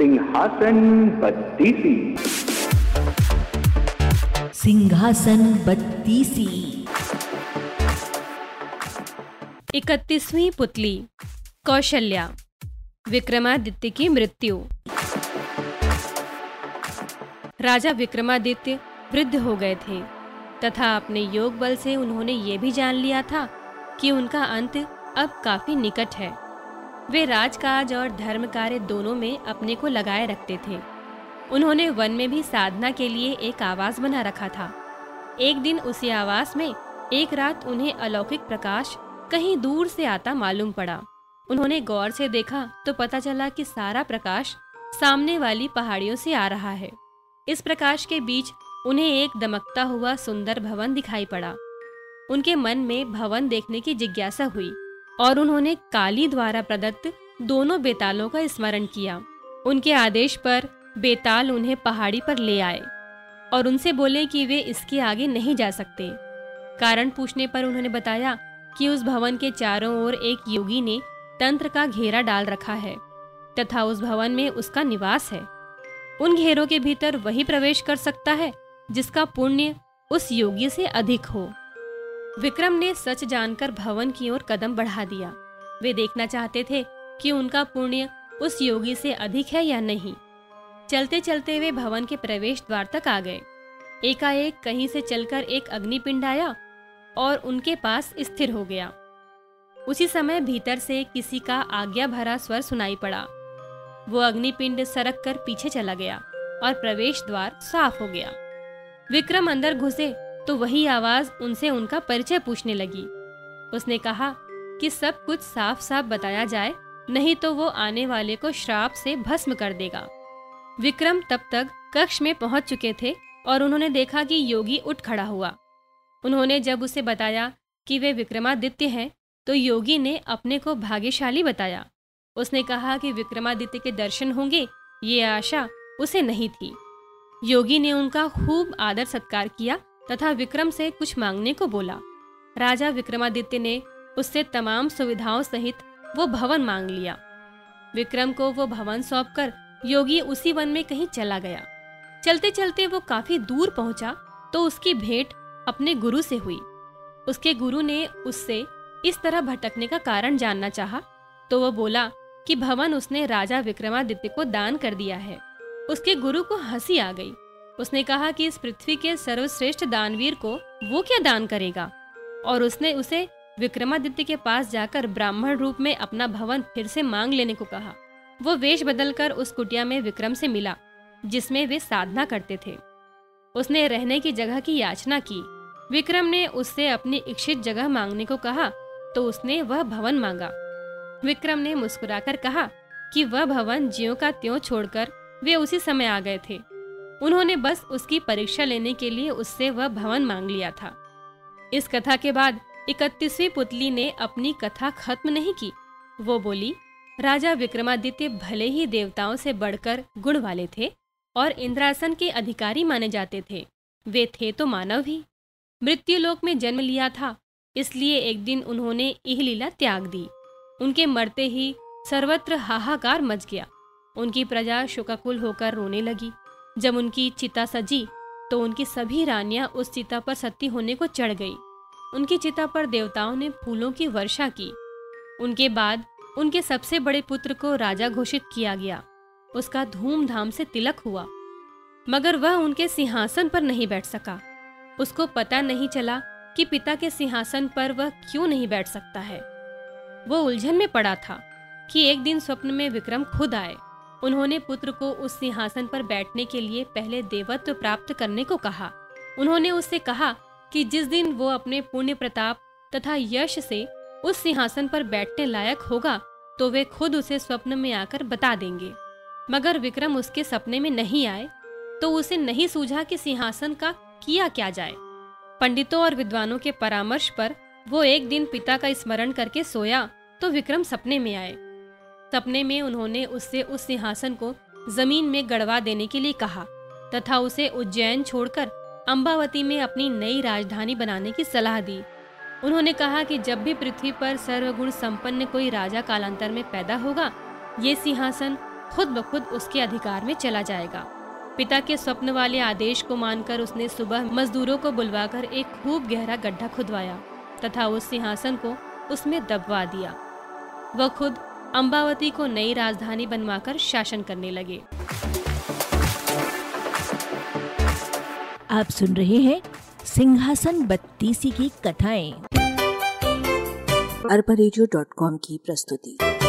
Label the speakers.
Speaker 1: सिंहासन बत्तीसी सिंहासन बत्तीसी
Speaker 2: इकतीसवीं पुतली कौशल्या विक्रमादित्य की मृत्यु राजा विक्रमादित्य वृद्ध हो गए थे तथा अपने योग बल से उन्होंने ये भी जान लिया था कि उनका अंत अब काफी निकट है वे राजकाज और धर्म कार्य दोनों में अपने को लगाए रखते थे उन्होंने वन में भी साधना के लिए एक आवास बना रखा था एक दिन उसी आवास में एक रात उन्हें अलौकिक प्रकाश कहीं दूर से आता मालूम पड़ा उन्होंने गौर से देखा तो पता चला कि सारा प्रकाश सामने वाली पहाड़ियों से आ रहा है इस प्रकाश के बीच उन्हें एक दमकता हुआ सुंदर भवन दिखाई पड़ा उनके मन में भवन देखने की जिज्ञासा हुई और उन्होंने काली द्वारा प्रदत्त दोनों बेतालों का स्मरण किया उनके आदेश पर बेताल उन्हें पहाड़ी पर ले आए और उनसे बोले कि वे इसके आगे नहीं जा सकते कारण पूछने पर उन्होंने बताया कि उस भवन के चारों ओर एक योगी ने तंत्र का घेरा डाल रखा है तथा उस भवन में उसका निवास है उन घेरों के भीतर वही प्रवेश कर सकता है जिसका पुण्य उस योगी से अधिक हो विक्रम ने सच जानकर भवन की ओर कदम बढ़ा दिया वे देखना चाहते थे कि उनका पुण्य उस योगी से अधिक है या नहीं चलते चलते वे भवन के प्रवेश द्वार तक आ गए एकाएक कहीं से चलकर एक अग्निपिंड आया और उनके पास स्थिर हो गया उसी समय भीतर से किसी का आज्ञा भरा स्वर सुनाई पड़ा वो अग्निपिंड सरक कर पीछे चला गया और प्रवेश द्वार साफ हो गया विक्रम अंदर घुसे तो वही आवाज उनसे उनका परिचय पूछने लगी उसने कहा कि सब कुछ साफ साफ बताया जाए नहीं तो वो आने वाले को श्राप से भस्म कर देगा विक्रम तब तक कक्ष में पहुंच चुके थे और उन्होंने देखा कि योगी उठ खड़ा हुआ उन्होंने जब उसे बताया कि वे विक्रमादित्य हैं तो योगी ने अपने को भाग्यशाली बताया उसने कहा कि विक्रमादित्य के दर्शन होंगे ये आशा उसे नहीं थी योगी ने उनका खूब आदर सत्कार किया तथा विक्रम से कुछ मांगने को बोला राजा विक्रमादित्य ने उससे तमाम सुविधाओं सहित वो भवन मांग लिया विक्रम को वो भवन सौंपकर योगी उसी वन में कहीं चला गया चलते चलते वो काफी दूर पहुंचा तो उसकी भेंट अपने गुरु से हुई उसके गुरु ने उससे इस तरह भटकने का कारण जानना चाहा, तो वो बोला कि भवन उसने राजा विक्रमादित्य को दान कर दिया है उसके गुरु को हंसी आ गई उसने कहा कि इस पृथ्वी के सर्वश्रेष्ठ दानवीर को वो क्या दान करेगा और उसने उसे विक्रमादित्य के पास जाकर ब्राह्मण रूप में अपना भवन फिर से मांग लेने को कहा वो वेश बदलकर उस कुटिया में विक्रम से मिला जिसमें वे साधना करते थे उसने रहने की जगह की याचना की विक्रम ने उससे अपनी इच्छित जगह मांगने को कहा तो उसने वह भवन मांगा विक्रम ने मुस्कुराकर कहा कि वह भवन जियो का त्यों छोड़कर वे उसी समय आ गए थे उन्होंने बस उसकी परीक्षा लेने के लिए उससे वह भवन मांग लिया था इस कथा के बाद इकतीसवीं पुतली ने अपनी कथा खत्म नहीं की वो बोली राजा विक्रमादित्य भले ही देवताओं से बढ़कर गुण वाले थे और इंद्रासन के अधिकारी माने जाते थे वे थे तो मानव ही मृत्यु लोक में जन्म लिया था इसलिए एक दिन उन्होंने यह लीला त्याग दी उनके मरते ही सर्वत्र हाहाकार मच गया उनकी प्रजा शोकाकुल होकर रोने लगी जब उनकी चिता सजी तो उनकी सभी रानियां उस चिता पर सती होने को चढ़ गई उनकी चिता पर देवताओं ने फूलों की वर्षा की उनके बाद उनके सबसे बड़े पुत्र को राजा घोषित किया गया उसका धूमधाम से तिलक हुआ मगर वह उनके सिंहासन पर नहीं बैठ सका उसको पता नहीं चला कि पिता के सिंहासन पर वह क्यों नहीं बैठ सकता है वो उलझन में पड़ा था कि एक दिन स्वप्न में विक्रम खुद आए उन्होंने पुत्र को उस सिंहासन पर बैठने के लिए पहले देवत्व प्राप्त करने को कहा उन्होंने उससे कहा कि जिस दिन वो अपने पुण्य प्रताप तथा यश से उस सिंहासन पर बैठने लायक होगा तो वे खुद उसे स्वप्न में आकर बता देंगे मगर विक्रम उसके सपने में नहीं आए तो उसे नहीं सूझा कि सिंहासन का किया क्या जाए पंडितों और विद्वानों के परामर्श पर वो एक दिन पिता का स्मरण करके सोया तो विक्रम सपने में आए सपने में उन्होंने उससे उस सिंहासन को जमीन में गड़वा देने के लिए कहा तथा उसे उज्जैन छोड़कर अम्बावती में अपनी नई राजधानी बनाने की सलाह दी उन्होंने कहा कि जब भी पृथ्वी पर सर्वगुण संपन्न कोई राजा कालांतर में पैदा होगा ये सिंहासन खुद ब खुद उसके अधिकार में चला जाएगा पिता के स्वप्न वाले आदेश को मानकर उसने सुबह मजदूरों को बुलवाकर एक खूब गहरा गड्ढा खुदवाया तथा उस सिंहासन को उसमें दबवा दिया वह खुद अम्बावती को नई राजधानी बनवाकर शासन करने लगे
Speaker 1: आप सुन रहे हैं सिंहासन बत्तीसी की कथाएं अरबा की प्रस्तुति